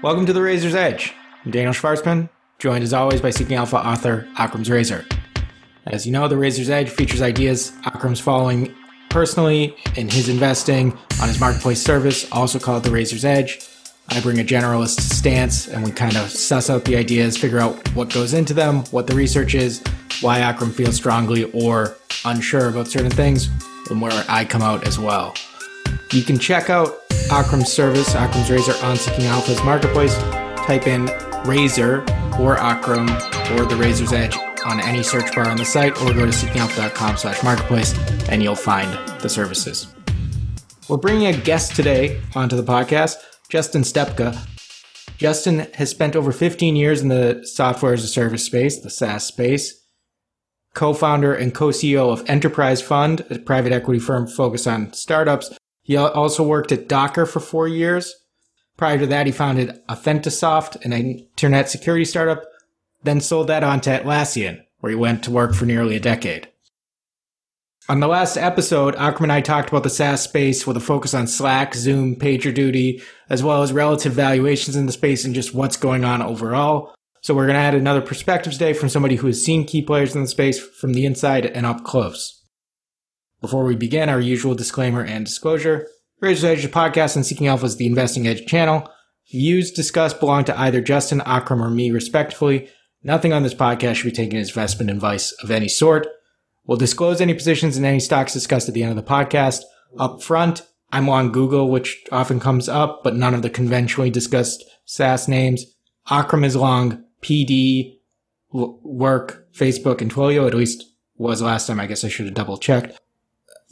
Welcome to the Razor's Edge. I'm Daniel Schwartzman, joined as always by Seeking Alpha author Akram's Razor. As you know, the Razor's Edge features ideas Akram's following personally in his investing on his marketplace service, also called the Razor's Edge. I bring a generalist stance and we kind of suss out the ideas, figure out what goes into them, what the research is, why Akram feels strongly or unsure about certain things, and where I come out as well. You can check out Akram's service, Akram's Razor on Seeking Alpha's marketplace. Type in Razor or Akram or the Razor's Edge on any search bar on the site or go to seekingalpha.com slash marketplace and you'll find the services. We're bringing a guest today onto the podcast, Justen Stepka. Justen has spent over 15 years in the software as a service space, the SaaS space. Co-founder and co-CEO of Enterprise Fund, a private equity firm focused on startups, he also worked at Docker for four years. Prior to that, he founded Authentisoft, an internet security startup, then sold that on to Atlassian, where he went to work for nearly a decade. On the last episode, Akram and I talked about the SaaS space with a focus on Slack, Zoom, PagerDuty, as well as relative valuations in the space and just what's going on overall. So we're going to add another perspective today from somebody who has seen key players in the space from the inside and up close. Before we begin, our usual disclaimer and disclosure. Razor's Edge podcast and Seeking Alpha is the Investing Edge channel. Views discussed belong to either Justen, Akram, or me, respectively. Nothing on this podcast should be taken as investment advice of any sort. We'll disclose any positions in any stocks discussed at the end of the podcast. Up front, I'm on Google, which often comes up, but none of the conventionally discussed SaaS names. Akram is long PD, Work, Facebook, and Twilio, at least was last time. I guess I should have double checked.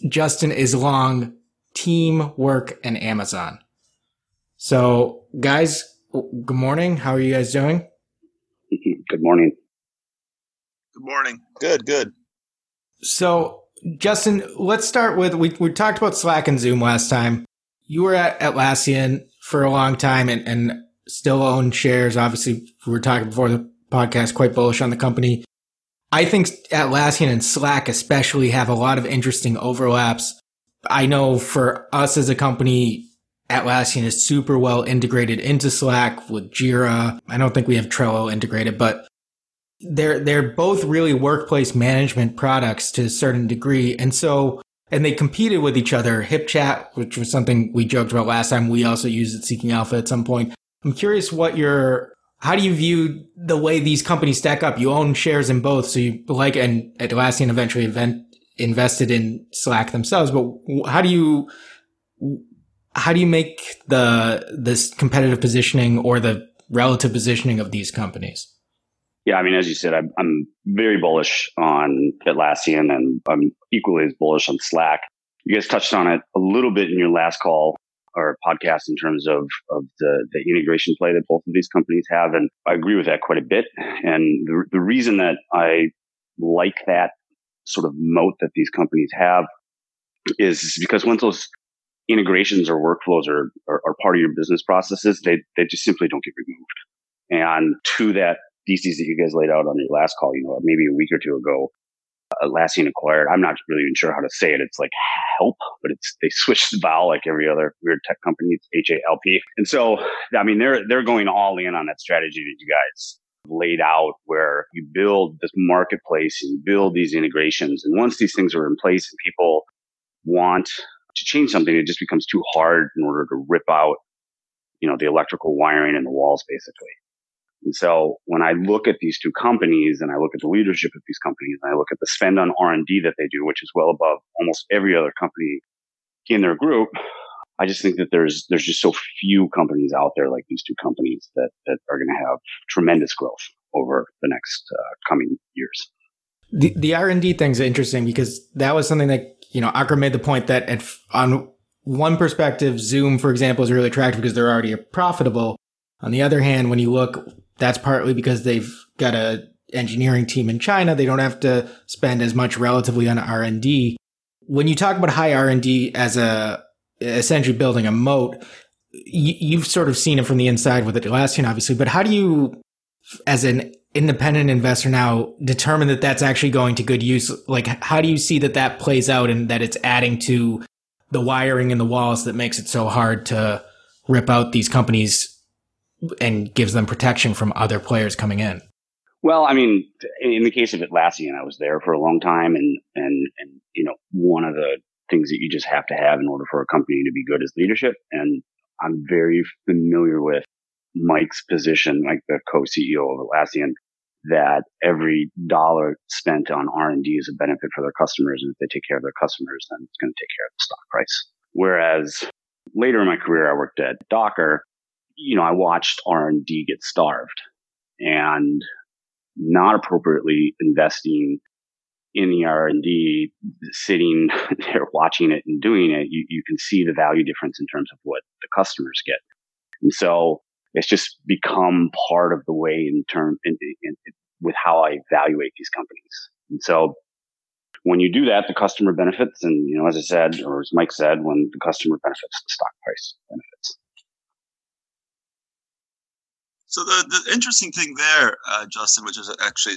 Justen is long teamwork and Amazon. So guys, good morning. How are you guys doing? Good morning. Good morning. Good, good. So Justen, let's start with, we, we talked about Slack and Zoom last time. You were at Atlassian for a long time and, and still own shares. Obviously, we were talking before the podcast, quite bullish on the company. I think Atlassian and Slack especially have a lot of interesting overlaps. I know for us as a company, Atlassian is super well integrated into Slack with Jira. I don't think we have Trello integrated, but they're they're both really workplace management products to a certain degree. And so and they competed with each other. HipChat, which was something we joked about last time, we also used at Seeking Alpha at some point. I'm curious what your how do you view the way these companies stack up? You own shares in both, so you like and Atlassian eventually event, invested in Slack themselves. But how do you how do you make the this competitive positioning or the relative positioning of these companies? Yeah, I mean, as you said, I'm, I'm very bullish on Atlassian, and I'm equally as bullish on Slack. You guys touched on it a little bit in your last call our podcast in terms of, of the, the integration play that both of these companies have. And I agree with that quite a bit. And the, the reason that I like that sort of moat that these companies have is because once those integrations or workflows are, are, are part of your business processes, they, they just simply don't get removed. And to that thesis that you guys laid out on your last call, you know, maybe a week or two ago, Uh, Atlassian acquired. I'm not really even sure how to say it. It's like help, but it's they switched the vowel like every other weird tech company. It's H A L P. And so, I mean, they're they're going all in on that strategy that you guys laid out, where you build this marketplace and you build these integrations. And once these things are in place and people want to change something, it just becomes too hard in order to rip out, you know, the electrical wiring and the walls, basically. And so when I look at these two companies and I look at the leadership of these companies and I look at the spend on R&D that they do, which is well above almost every other company in their group, I just think that there's there's just so few companies out there like these two companies that that are going to have tremendous growth over the next uh, coming years. The the R and D thing's interesting because that was something that you know Akram made the point that at, on one perspective, Zoom, for example, is really attractive because they're already profitable. On the other hand, when you look that's partly because they've got a engineering team in China. They don't have to spend as much relatively on R&D. When you talk about high R&D as a essentially building a moat, you, have sort of seen it from the inside with Atlassian, obviously, but how do you, as an independent investor now, determine that that's actually going to good use? Like, how do you see that that plays out and that it's adding to the wiring in the walls that makes it so hard to rip out these companies and gives them protection from other players coming in. Well, I mean, in the case of Atlassian, I was there for a long time, and and and you know, one of the things that you just have to have in order for a company to be good is leadership. And I'm very familiar with Mike's position, like the co-CEO of Atlassian, that every dollar spent on R&D is a benefit for their customers. And if they take care of their customers, then it's going to take care of the stock price. Whereas later in my career, I worked at Docker. You know, I watched R&D get starved and not appropriately investing in the R&D, sitting there watching it and doing it, you, you can see the value difference in terms of what the customers get. And so it's just become part of the way in term in, in, in, with how I evaluate these companies. And so when you do that, the customer benefits. And, you know, as I said, or as Mike said, when the customer benefits, the stock price benefits. So the, the interesting thing there, uh, Justen, which is actually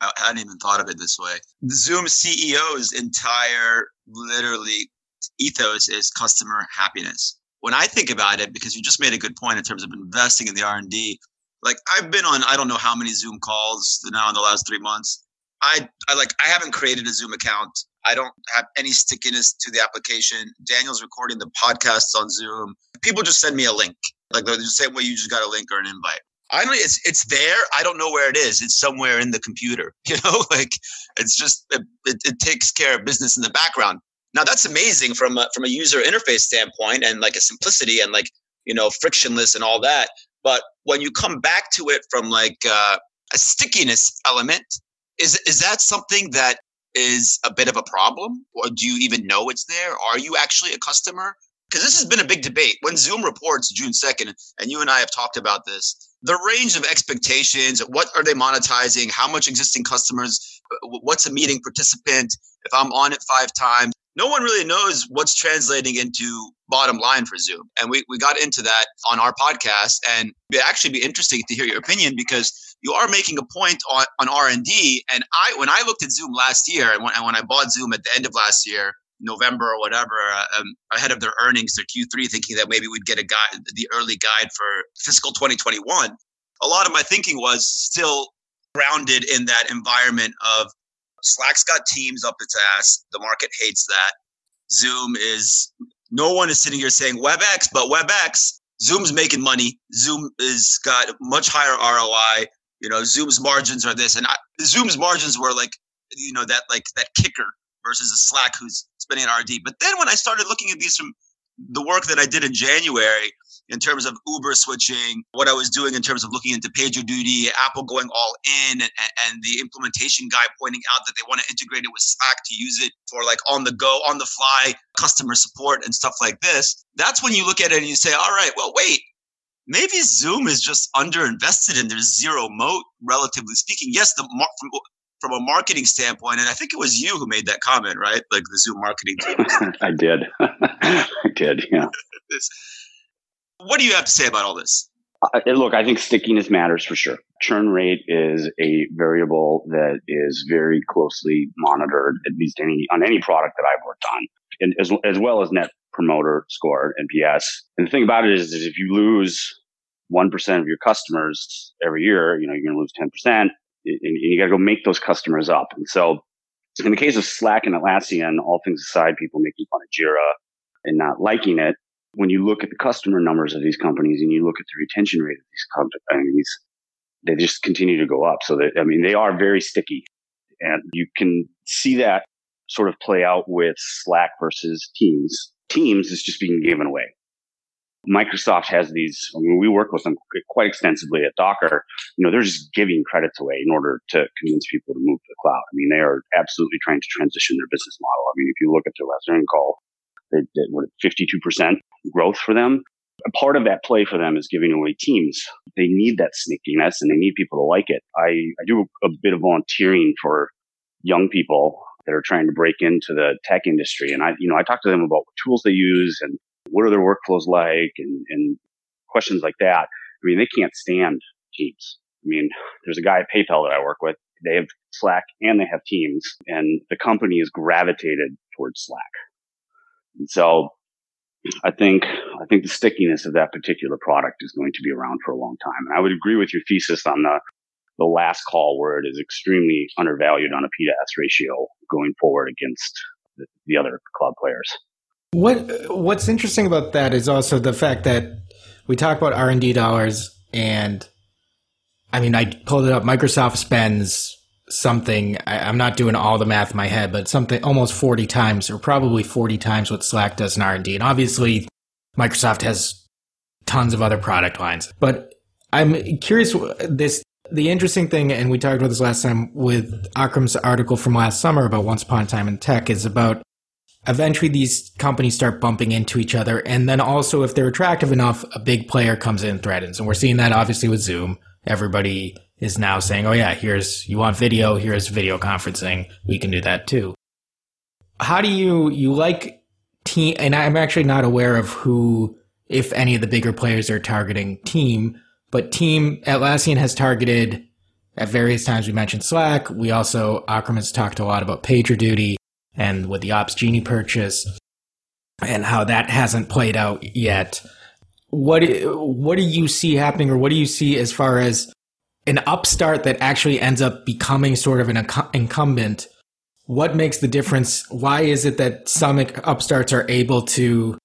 I hadn't even thought of it this way. Zoom CEO's entire, literally, ethos is customer happiness. When I think about it, because you just made a good point in terms of investing in the R and D, like I've been on I don't know how many Zoom calls now in the last three months. I I like I haven't created a Zoom account. I don't have any stickiness to the application. Daniel's recording the podcasts on Zoom. People just send me a link, like the same way you just got a link or an invite. I don't. It's it's there. I don't know where it is. It's somewhere in the computer. You know, like it's just it, it, it takes care of business in the background. Now that's amazing from a, from a user interface standpoint and like a simplicity and like you know frictionless and all that. But when you come back to it from like uh, a stickiness element, is is that something that is a bit of a problem, or do you even know it's there? Are you actually a customer? Because this has been a big debate. When Zoom reports June second, and you and I have talked about this, the range of expectations what are they monetizing how much existing customers uh, what's a meeting participant if i'm on it five times no one really knows what's translating into bottom line for zoom and we, we got into that on our podcast and it'd actually be interesting to hear your opinion because you are making a point on, on r&d and i when i looked at zoom last year and when, and when i bought zoom at the end of last year November or whatever, uh, um, ahead of their earnings, their Q3, thinking that maybe we'd get a guide, the early guide for fiscal 2021. A lot of my thinking was still grounded in that environment of Slack's got teams up its ass. The market hates that. Zoom is no one is sitting here saying WebEx, but WebEx, Zoom's making money. Zoom is got much higher ROI. You know, Zoom's margins are this, and I, Zoom's margins were like, you know, that like that kicker versus a Slack who's spending an RD. But then when I started looking at these from the work that I did in January in terms of Uber switching, what I was doing in terms of looking into PagerDuty, Apple going all in, and, and the implementation guy pointing out that they want to integrate it with Slack to use it for like on the go, on the fly customer support and stuff like this. That's when you look at it and you say, all right, well, wait, maybe Zoom is just underinvested and there's zero moat, relatively speaking. Yes, the from a marketing standpoint, and I think it was you who made that comment, right? Like the Zoom marketing team. I did. I did. Yeah. what do you have to say about all this? Uh, look, I think stickiness matters for sure. Churn rate is a variable that is very closely monitored, at least any on any product that I've worked on, and as, as well as Net Promoter Score (NPS). And the thing about it is, is if you lose one percent of your customers every year, you know you're going to lose ten percent and, you got to go make those customers up. And so in the case of Slack and Atlassian, all things aside, people making fun of Jira and not liking it, when you look at the customer numbers of these companies and you look at the retention rate of these companies, they just continue to go up. So that, I mean, they are very sticky and you can see that sort of play out with Slack versus Teams. Teams is just being given away. Microsoft has these, I mean, we work with them quite extensively at Docker. You know, they're just giving credits away in order to convince people to move to the cloud. I mean, they are absolutely trying to transition their business model. I mean, if you look at their last earnings call, they did what, 52% growth for them. A part of that play for them is giving away teams. They need that sneakiness and they need people to like it. I, I do a bit of volunteering for young people that are trying to break into the tech industry. And I, you know, I talk to them about what tools they use and what are their workflows like and, and questions like that. I mean, they can't stand Teams. I mean, there's a guy at PayPal that I work with. They have Slack and they have Teams and the company is gravitated towards Slack. And so I think I think the stickiness of that particular product is going to be around for a long time. And I would agree with your thesis on the the last call where it is extremely undervalued on a P to S ratio going forward against the, the other cloud players. What What's interesting about that is also the fact that we talk about R and D dollars, and I mean, I pulled it up. Microsoft spends something. I, am not doing all the math in my head, but something almost 40 times, or probably 40 times what Slack does in R and D. And obviously, Microsoft has tons of other product lines. But I'm curious. This the interesting thing, and we talked about this last time with Akram's article from last summer about Once Upon a Time in Tech, is about eventually these companies start bumping into each other. And then also, if they're attractive enough, a big player comes in and threatens. And we're seeing that obviously with Zoom. Everybody is now saying, oh, yeah, here's, you want video, here's video conferencing. We can do that too. How do you, you like team, and I'm actually not aware of who, if any of the bigger players are targeting team, but team Atlassian has targeted at various times. We mentioned Slack. We also, Akram has talked a lot about PagerDuty and with the Opsgenie purchase and how that hasn't played out yet. What what do you see happening, or what do you see as far as an upstart that actually ends up becoming sort of an incumbent? What makes the difference? Why is it that some upstarts are able to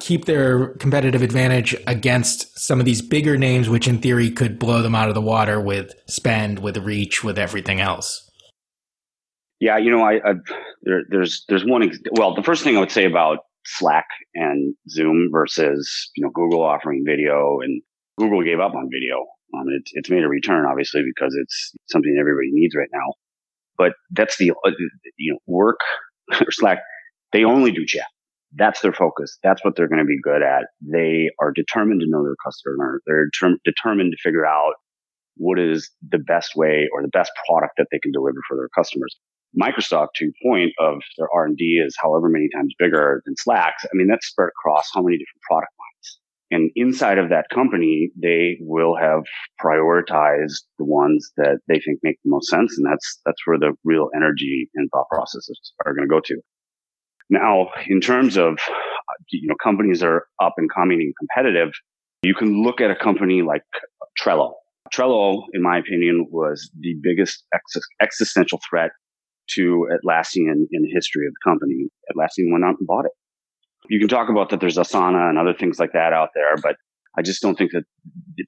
keep their competitive advantage against some of these bigger names, which in theory could blow them out of the water with spend, with reach, with everything else? Yeah, you know, I, I there, there's there's one. Ex- well, the first thing I would say about Slack and Zoom versus you know Google offering video and Google gave up on video. Um, it, it's made a return obviously because it's something everybody needs right now. But that's the uh, you know work or Slack. They only do chat. That's their focus. That's what they're going to be good at. They are determined to know their customer. They're term- determined to figure out what is the best way or the best product that they can deliver for their customers. Microsoft, to your point of their R and D is however many times bigger than Slack's. I mean, that's spread across how many different product lines. And inside of that company, they will have prioritized the ones that they think make the most sense. And that's, that's where the real energy and thought processes are going to go to. Now, in terms of, you know, companies are up and coming and competitive, you can look at a company like Trello. Trello, in my opinion, was the biggest ex- existential threat to Atlassian in the history of the company. Atlassian went out and bought it. You can talk about that there's Asana and other things like that out there, but I just don't think that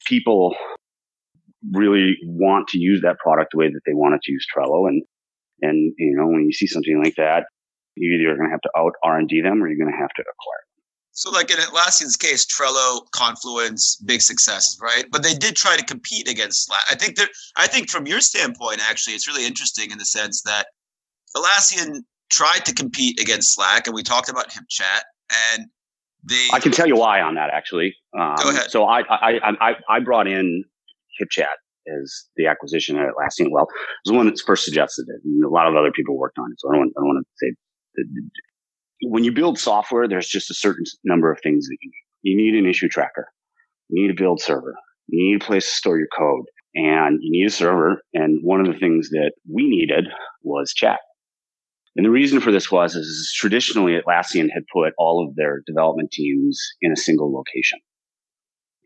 people really want to use that product the way that they wanted to use Trello. And, and, you know, when you see something like that, you either going to have to out R&D them or you're going to have to acquire. So, like in Atlassian's case, Trello, Confluence, big successes, right? But they did try to compete against Slack. I think that I think from your standpoint, actually, it's really interesting in the sense that Atlassian tried to compete against Slack, and we talked about HipChat, and they. I can tell you why on that actually. Um, Go ahead. So I I I I brought in HipChat as the acquisition at Atlassian. Well, it was the one that's first suggested it, and a lot of other people worked on it. So I don't I don't want to say. When you build software, there's just a certain number of things that you need. You need an issue tracker. You need a build server. You need a place to store your code and you need a server. And one of the things that we needed was chat. And the reason for this was is traditionally Atlassian had put all of their development teams in a single location.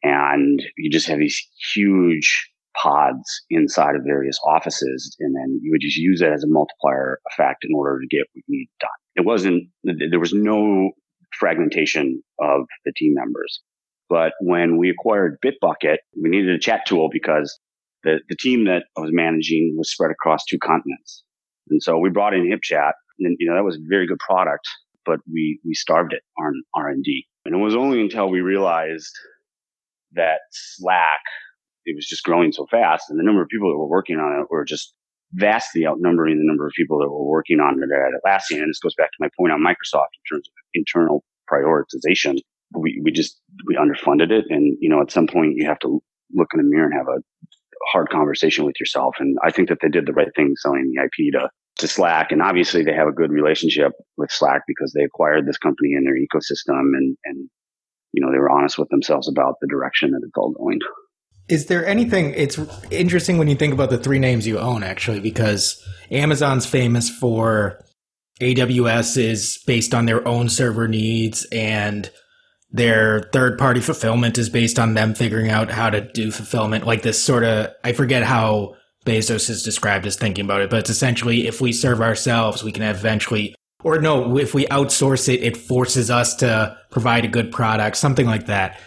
And you just have these huge pods inside of various offices. And then you would just use it as a multiplier effect in order to get what you need done. It wasn't, there was no fragmentation of the team members. But when we acquired Bitbucket, we needed a chat tool because the, the team that I was managing was spread across two continents. And so we brought in HipChat and, you know, that was a very good product, but we, we starved it on R&D. And it was only until we realized that Slack, it was just growing so fast and the number of people that were working on it were just vastly outnumbering the number of people that were working on it at Atlassian. And this goes back to my point on Microsoft in terms of internal prioritization. We, we just, we underfunded it. And, you know, at some point you have to look in the mirror and have a hard conversation with yourself. And I think that they did the right thing selling the IP to to Slack. And obviously they have a good relationship with Slack because they acquired this company in their ecosystem and, and, you know, they were honest with themselves about the direction that it's all going. Is there anything, it's interesting when you think about the three names you own actually, because Amazon's famous for AWS is based on their own server needs and their third party fulfillment is based on them figuring out how to do fulfillment. Like this sort of, I forget how Bezos is described as thinking about it, but it's essentially if we serve ourselves, we can eventually, or no, if we outsource it, it forces us to provide a good product, something like that.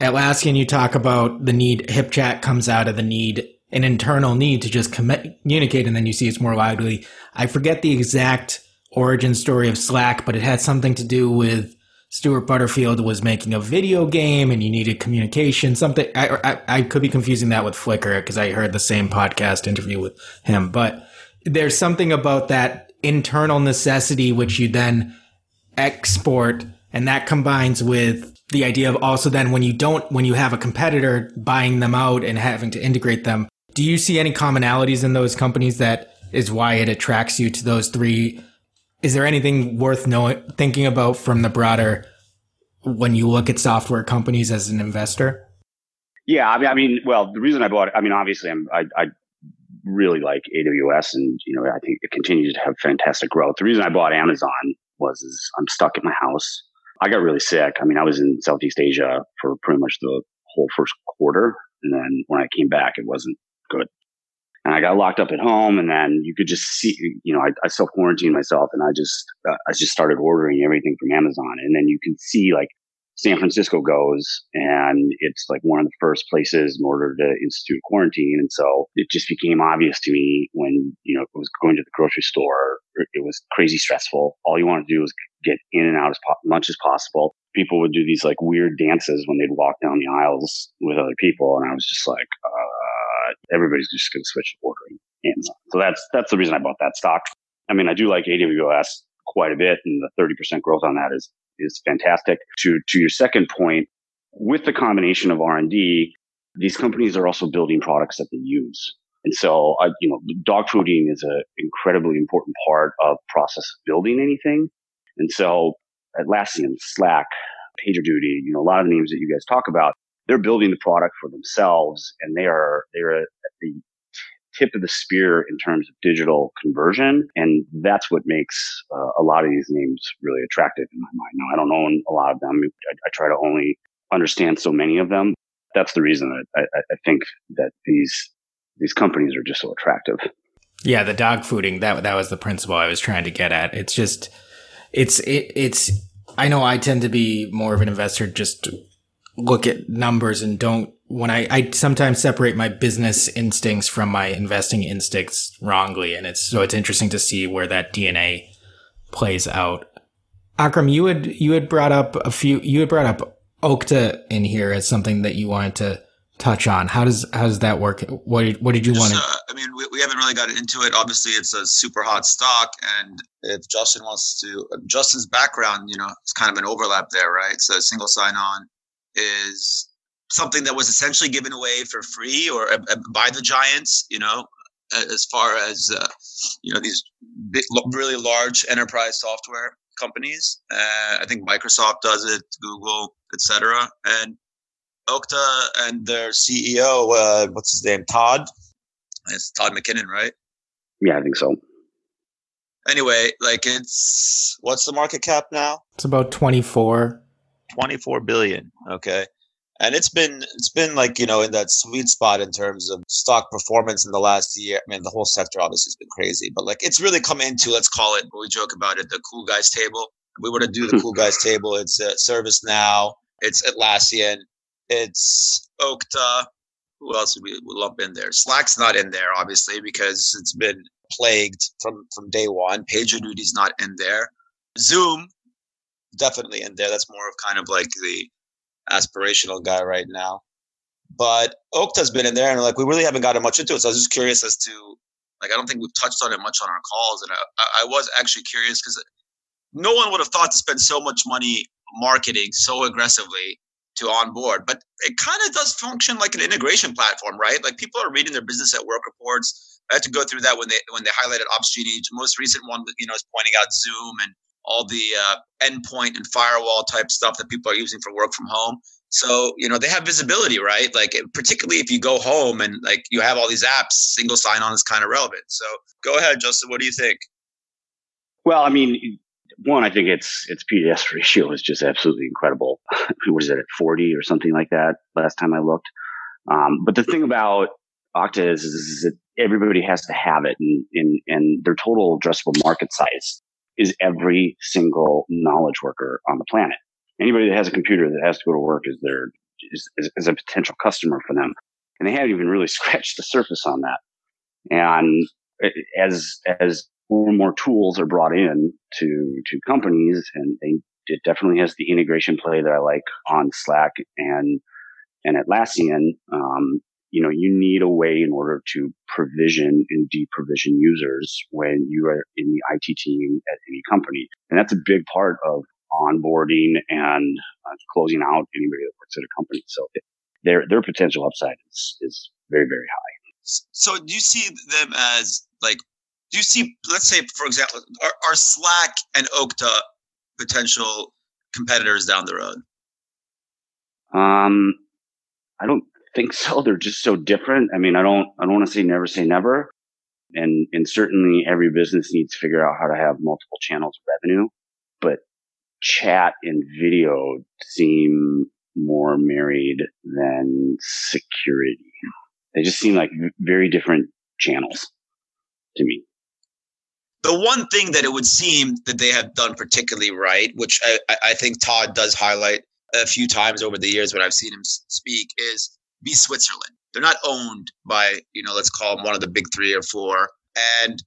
Atlassian, you talk about the need, HipChat comes out of the need, an internal need to just communicate, and then you see it's more widely. I forget the exact origin story of Slack, but it had something to do with Stewart Butterfield was making a video game and you needed communication, something. I, I, I could be confusing that with Flickr because I heard the same podcast interview with him, but there's something about that internal necessity which you then export and that combines with the idea of also then when you don't, when you have a competitor buying them out and having to integrate them, do you see any commonalities in those companies that is why it attracts you to those three is there anything worth knowing thinking about from the broader when you look at software companies as an investor? Yeah, I mean, I mean, well, the reason I bought, I mean, obviously, I'm, I, I really like AWS, and you know, I think it continues to have fantastic growth. The reason I bought Amazon was is I'm stuck at my house. I got really sick. I mean, I was in Southeast Asia for pretty much the whole first quarter, and then when I came back, it wasn't good and I got locked up at home. And then you could just see, you know, I, I self quarantined myself, and I just uh, I just started ordering everything from Amazon, and then you can see like San Francisco goes, and it's like one of the first places in order to institute quarantine. And so it just became obvious to me when, you know, it was going to the grocery store, it was crazy stressful. All you want to do is get in and out as po- much as possible. People would do these like weird dances when they'd walk down the aisles with other people. And I was just like, uh, everybody's just going to switch to ordering Amazon. So that's that's the reason I bought that stock. I mean, I do like AWS quite a bit, and the thirty percent growth on that is is fantastic. To to your second point, with the combination of R and D, these companies are also building products that they use. And so, uh, you know, dog fooding is an incredibly important part of process of building anything. And so, Atlassian, Slack, PagerDuty, you know, a lot of the names that you guys talk about, they're building the product for themselves and they are they're at the tip of the spear in terms of digital conversion and that's what makes uh, a lot of these names really attractive in my mind. Now i don't own a lot of them. I, I try to only understand so many of them. That's the reason that I, I think that these these companies are just so attractive. Yeah the dog fooding that that was the principle i was trying to get at. It's just it's it, it's i know i tend to be more of an investor just look at numbers and don't when I, I sometimes separate my business instincts from my investing instincts wrongly. And it's so it's interesting to see where that DNA plays out. Akram, you had you had brought up a few you had brought up Okta in here as something that you wanted to touch on. How does how does that work? What what did you want to? Uh, I mean, we, we haven't really gotten into it. Obviously, it's a super hot stock, and if Justen wants to, Justen's background, you know, it's kind of an overlap there, right? So single sign on is something that was essentially given away for free or uh, uh by the giants, you know, as far as, uh, you know, these big, really large enterprise software companies. Uh, I think Microsoft does it, Google, etc. And Okta and their CEO, uh, what's his name, Todd? It's Todd McKinnon, right? Yeah, I think so. Anyway, like it's what's the market cap now? It's about 24 24 billion. Okay. And it's been it's been like, you know, in that sweet spot in terms of stock performance in the last year. I mean, the whole sector obviously has been crazy, but like it's really come into, let's call it, we joke about it, the cool guys table. we were to do the cool guys table. It's uh, ServiceNow, it's Atlassian, it's Okta. Who else would we lump in there? Slack's not in there, obviously, because it's been plagued from from day one. PagerDuty's not in there. Zoom, definitely in there. That's more of kind of like the aspirational guy right now. But Okta's been in there, and like we really haven't gotten much into it. So I was just curious as to like I don't think we've touched on it much on our calls, and I, I was actually curious because no one would have thought to spend so much money marketing so aggressively to onboard, but it kind of does function like an integration platform, right? Like people are reading their business at work reports. I had to go through that when they when they highlighted Opsgenie. The most recent one, you know, is pointing out Zoom and all the uh, endpoint and firewall type stuff that people are using for work from home. So, you know, they have visibility, right? Like, particularly if you go home and like you have all these apps, single sign on is kind of relevant. So, go ahead, Justen. What do you think? Well, I mean, one, I think its its PDS ratio is just absolutely incredible. what is it at 40 or something like that? Last time I looked. Um, but the thing about Okta is, is, that everybody has to have it, and, and and their total addressable market size is every single knowledge worker on the planet. Anybody that has a computer that has to go to work is their is, is, is a potential customer for them, and they haven't even really scratched the surface on that. And as as more and more tools are brought in to to companies, and they, it definitely has the integration play that I like on Slack and and Atlassian. Um, you know, you need a way in order to provision and deprovision users when you are in the IT team at any company, and that's a big part of onboarding and uh, closing out anybody that works at a company. So their their potential upside is is very very high. So do you see them as like do you see, let's say, for example, are, are Slack and Okta potential competitors down the road? Um, I don't think so. They're just so different. I mean, I don't, I don't want to say never say never. And, and certainly every business needs to figure out how to have multiple channels of revenue, but chat and video seem more married than security. They just seem like very different channels to me. The one thing that it would seem that they have done particularly right, which I, I think Todd does highlight a few times over the years when I've seen him speak, is be Switzerland. They're not owned by, you know, let's call them one of the big three or four. And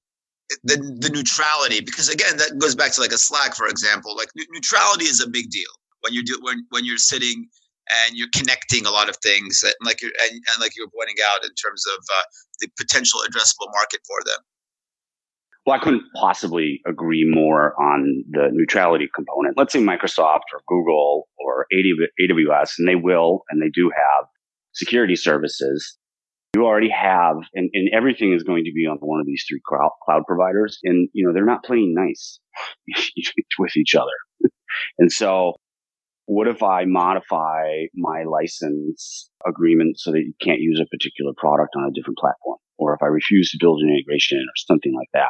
the the neutrality, because again, that goes back to like a Slack, for example. Like neutrality is a big deal when you're do, when when you're sitting and you're connecting a lot of things, and like you're and, and like you're pointing out in terms of uh, the potential addressable market for them. Well, I couldn't possibly agree more on the neutrality component. Let's say Microsoft or Google or AWS, and they will, and they do have security services. You already have, and, and everything is going to be on one of these three cloud providers. And, you know, they're not playing nice with each other. and so what if I modify my license agreement so that you can't use a particular product on a different platform? Or if I refuse to build an integration or something like that?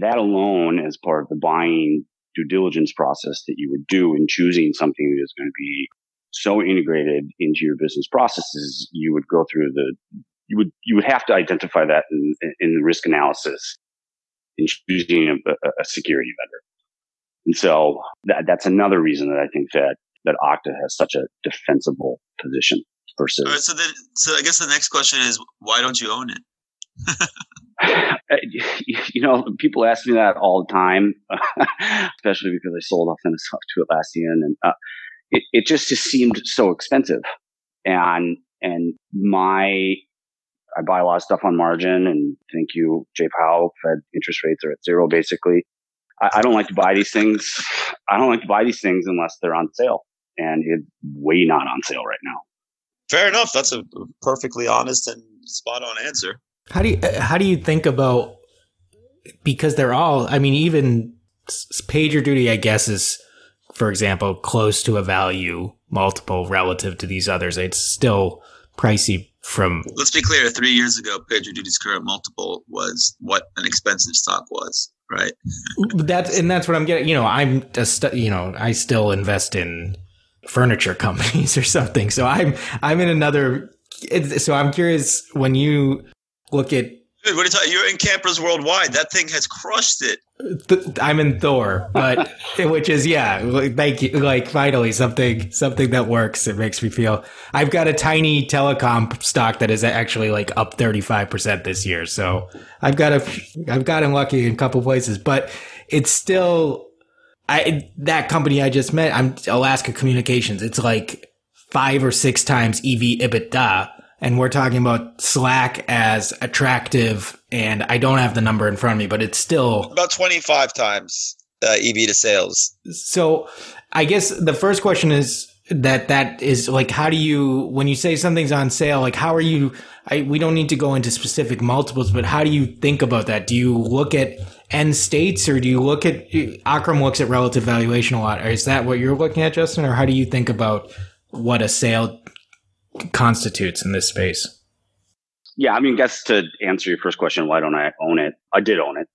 that alone as part of the buying due diligence process that you would do in choosing something that is going to be so integrated into your business processes, you would go through the, you would, you would have to identify that in, in the risk analysis in choosing a, a security vendor. And so that, that's another reason that I think that, that Okta has such a defensible position versus. Right, so then, so I guess the next question is, why don't you own it? you know, people ask me that all the time, especially because I sold off stuff to Atlassian, and uh, it, it just just seemed so expensive. And and my I buy a lot of stuff on margin, and thank you, Jay Powell. Fed interest rates are at zero, basically. I, I don't like to buy these things. I don't like to buy these things unless they're on sale, and it's way not on sale right now. Fair enough. That's a perfectly honest and spot on answer. How do you how do you think about because they're all I mean even pager duty I guess is for example close to a value multiple relative to these others it's still pricey from Let's be clear 3 years ago PagerDuty's current multiple was what an expensive stock was right that's and that's what I'm getting you know I'm just you know I still invest in furniture companies or something so I'm I'm in another so I'm curious when you look at Dude, what are you talking? You're in Campers Worldwide. That thing has crushed it. Th- I'm in Thor, but which is yeah, you. Like finally something something that works. It makes me feel. I've got a tiny telecom stock that is actually like up 35 percent this year. So I've got a I've gotten lucky in a couple places, but it's still I that company I just met. I'm Alaska Communications. It's like five or six times EV EBITDA and we're talking about Slack as attractive. And I don't have the number in front of me, but it's still about 25 times uh, EV to sales. So I guess the first question is that that is like, how do you, when you say something's on sale, like, how are you, I, we don't need to go into specific multiples, but how do you think about that? Do you look at end states or do you look at, Akram looks at relative valuation a lot. or Is that what you're looking at, Justen? Or how do you think about what a sale constitutes in this space? Yeah, I mean, guess to answer your first question, why don't I own it? I did own it.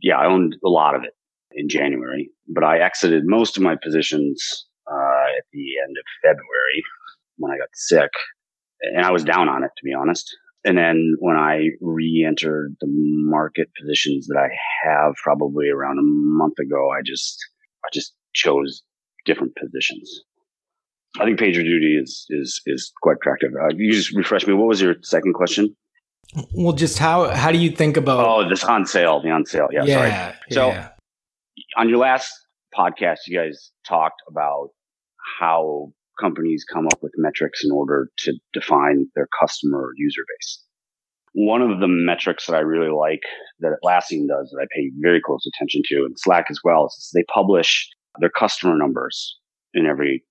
Yeah, I owned a lot of it. in January, but I exited most of my positions uh, at the end of February when I got sick, and I was down on it to be honest. And then when I re-entered the market positions that I have probably around a month ago, I just I just chose different positions. I think PagerDuty is is is quite attractive. Uh, you just refresh me. What was your second question? Well, just how how do you think about? Oh, this on sale, the on sale. Yeah, yeah sorry. So yeah. on your last podcast, you guys talked about how companies come up with metrics in order to define their customer user base. One of the metrics that I really like that Atlassian does that I pay very close attention to and Slack as well is they publish their customer numbers in every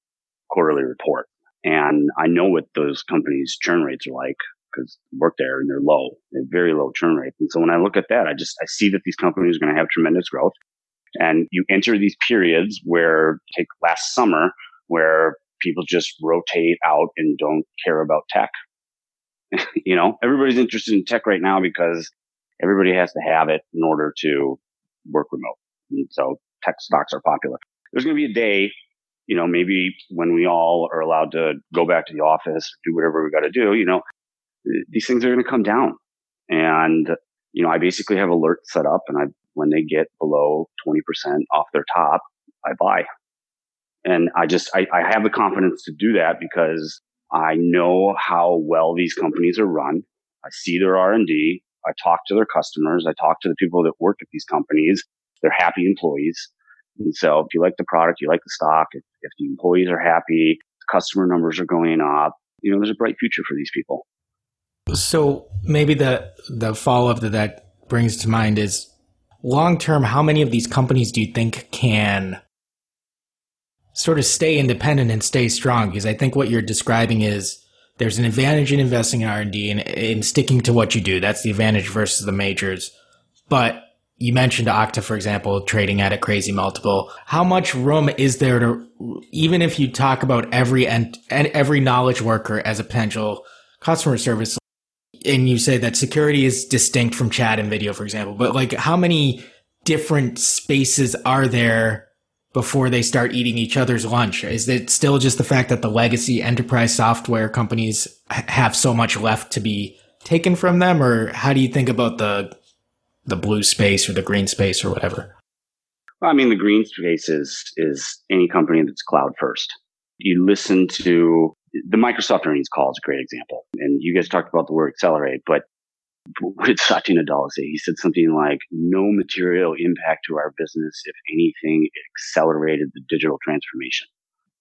quarterly report. And I know what those companies churn rates are like because work there and they're low. They have very low churn rate. And so when I look at that, I just, I see that these companies are going to have tremendous growth. And you enter these periods where take last summer where people just rotate out and don't care about tech. you know, everybody's interested in tech right now because everybody has to have it in order to work remote. And so tech stocks are popular. There's going to be a day, you know, maybe when we all are allowed to go back to the office, do whatever we got to do, you know, these things are going to come down. And, you know, I basically have alerts set up and I, when they get below 20% off their top, I buy. And I just, I, I have the confidence to do that because I know how well these companies are run. I see their R&D. I talk to their customers. I talk to the people that work at these companies. They're happy employees. And so if you like the product, you like the stock, if, if the employees are happy, customer numbers are going up, you know, there's a bright future for these people. So maybe the the follow up that that brings to mind is long term. How many of these companies do you think can sort of stay independent and stay strong? Because I think what you're describing is there's an advantage in investing in R and D and in sticking to what you do. That's the advantage versus the majors. But you mentioned Okta, for example, trading at a crazy multiple. How much room is there to, even if you talk about every and every knowledge worker as a potential customer service, and you say that security is distinct from chat and video, for example, but like how many different spaces are there before they start eating each other's lunch? Is it still just the fact that the legacy enterprise software companies have so much left to be taken from them, or how do you think about the the blue space or the green space or whatever? Well, I mean, the green space is is any company that's cloud first. You listen to the Microsoft earnings call is a great example. And you guys talked about the word accelerate, but what did Satya Nadella say? He said something like, no material impact to our business. If anything, it accelerated the digital transformation.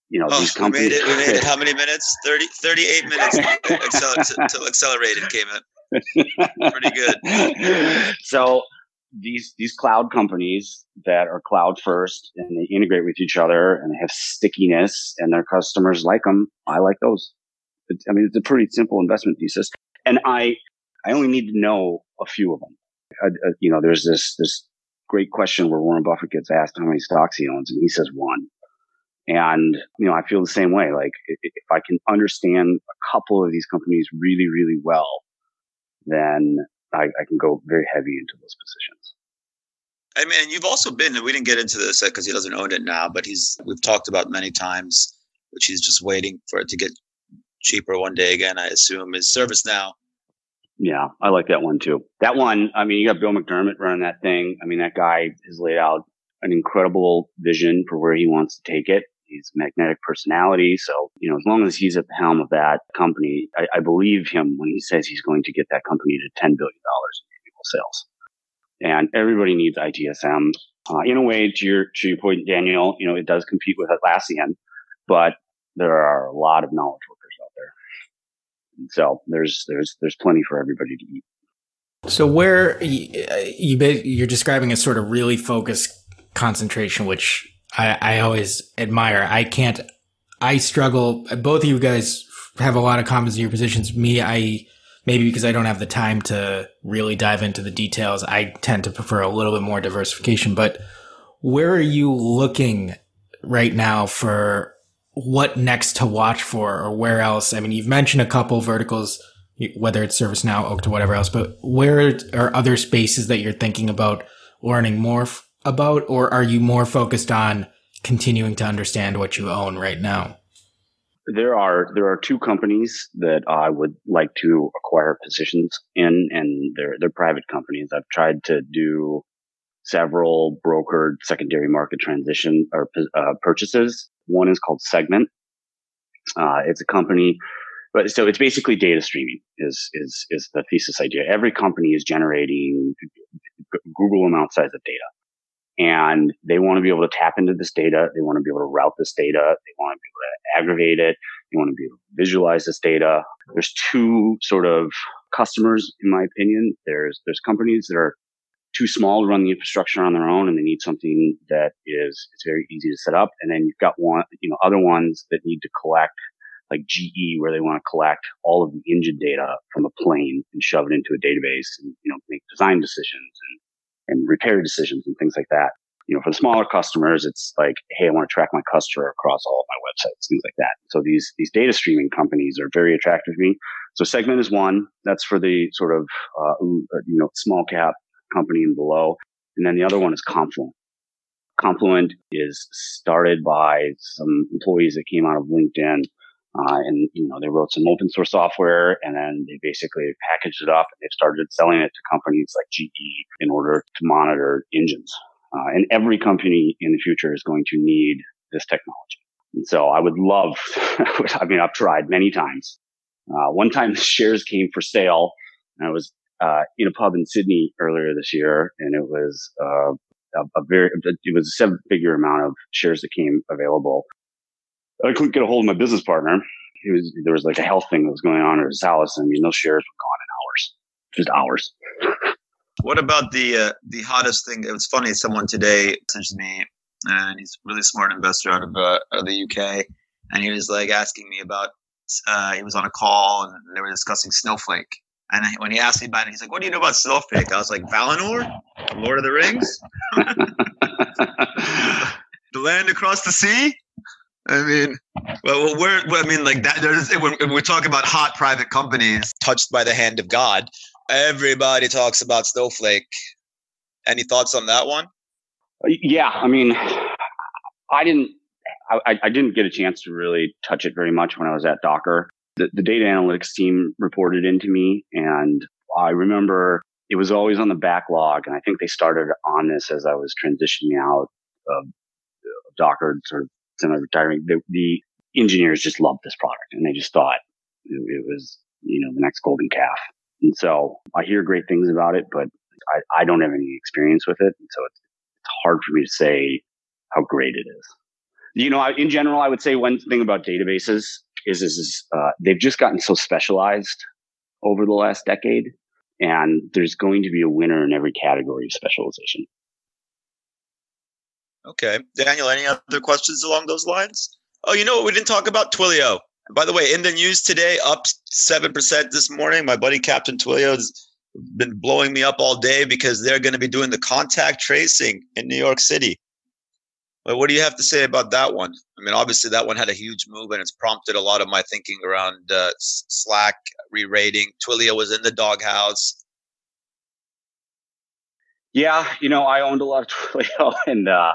You know, oh, these companies. We made, it, we made it how many minutes? 30, 38 minutes until accelerated came in. Pretty good. So these these cloud companies that are cloud first and they integrate with each other and they have stickiness and their customers like them. I like those. I mean, it's a pretty simple investment thesis. And I, I only need to know a few of them. I, I, you know, there's this, this great question where Warren Buffett gets asked how many stocks he owns and he says one. And, you know, I feel the same way. Like if I can understand a couple of these companies really, really well, then I, I can go very heavy into those positions. I mean, you've also been, and we didn't get into this because he doesn't own it now, but he's, we've talked about many times, which he's just waiting for it to get cheaper one day again, I assume, is ServiceNow. Yeah, I like that one too. That one, I mean, you got Bill McDermott running that thing. I mean, that guy has laid out an incredible vision for where he wants to take it. He's magnetic personality. So, you know, as long as he's at the helm of that company, I, I believe him when he says he's going to get that company to $10 billion in annual sales. And everybody needs ITSM. Uh, in a way, to your, to your point, Daniel, you know, it does compete with Atlassian, but there are a lot of knowledge workers out there. And so there's, there's, there's plenty for everybody to eat. So where you, you're describing a sort of really focused concentration, which I, I always admire. I can't, I struggle. Both of you guys have a lot of comments in your positions. Me, I, maybe because I don't have the time to really dive into the details, I tend to prefer a little bit more diversification. But where are you looking right now for what next to watch for or where else? I mean, you've mentioned a couple verticals, whether it's ServiceNow, Okta whatever else, but where are other spaces that you're thinking about learning more about, or are you more focused on continuing to understand what you own right now? There are there are two companies that I would like to acquire positions in, and they're they're private companies. I've tried to do several brokered secondary market transition or uh, purchases. One is called Segment. Uh, it's a company, but so it's basically data streaming is is is the thesis idea. Every company is generating Google amount size of data and they want to be able to tap into this data. They want to be able to route this data. They want to be able to aggregate it. They want to be able to visualize this data. There's two sort of customers, in my opinion. There's, there's companies that are too small to run the infrastructure on their own and they need something that is, it's very easy to set up. And then you've got one, you know, other ones that need to collect like GE where they want to collect all of the engine data from a plane and shove it into a database and, you know, make design decisions and and repair decisions and things like that. You know, for the smaller customers, it's like, hey, I want to track my customer across all of my websites, things like that. So these these data streaming companies are very attractive to me. So Segment is one. That's for the sort of uh, uh, you know small cap company and below, and then the other one is Confluent. Confluent is started by some employees that came out of LinkedIn uh, and you know they wrote some open source software, and then they basically packaged it up and they've started selling it to companies like GE in order to monitor engines. Uh, and every company in the future is going to need this technology. And so I would love. I mean, I've tried many times. Uh, one time the shares came for sale, and I was uh, in a pub in Sydney earlier this year, and it was uh, a, a very it was a seven figure amount of shares that came available I couldn't get a hold of my business partner. He was, there was like a health thing that was going on at his house. I mean, those shares were gone in hours, just hours. what about the uh, the hottest thing? It was funny. Someone today messaged me, and he's a really smart investor out of, uh, out of the UK, and he was like asking me about. Uh, he was on a call and they were discussing Snowflake. And when he asked me about it, he's like, "What do you know about Snowflake?" I was like, "Valinor, Lord of the Rings, the land across the sea." I mean, well, we're, I mean, like that. There's, when, when we're talking about hot private companies touched by the hand of God, everybody talks about Snowflake. Any thoughts on that one? Yeah, I mean, I didn't, I, I didn't get a chance to really touch it very much when I was at Docker. The, the data analytics team reported into me, and I remember it was always on the backlog. And I think they started on this as I was transitioning out of Docker, sort of semi-retiring, the, the engineers just loved this product and they just thought it, it, was, you know, the next golden calf. And so I hear great things about it, but I, I don't have any experience with it. And so it's, it's hard for me to say how great it is. You know, in general, I would say one thing about databases is, is, is uh, they've just gotten so specialized over the last decade and there's going to be a winner in every category of specialization. Okay. Daniel, any other questions along those lines? Oh, you know what? We didn't talk about Twilio. By the way, in the news today, up 7% this morning. My buddy Captain Twilio has been blowing me up all day because they're going to be doing the contact tracing in New York City. What do you have to say about that one? I mean, obviously, that one had a huge move and it's prompted a lot of my thinking around uh, Slack re rating. Twilio was in the doghouse. Yeah, you know, I owned a lot of Twilio and, uh,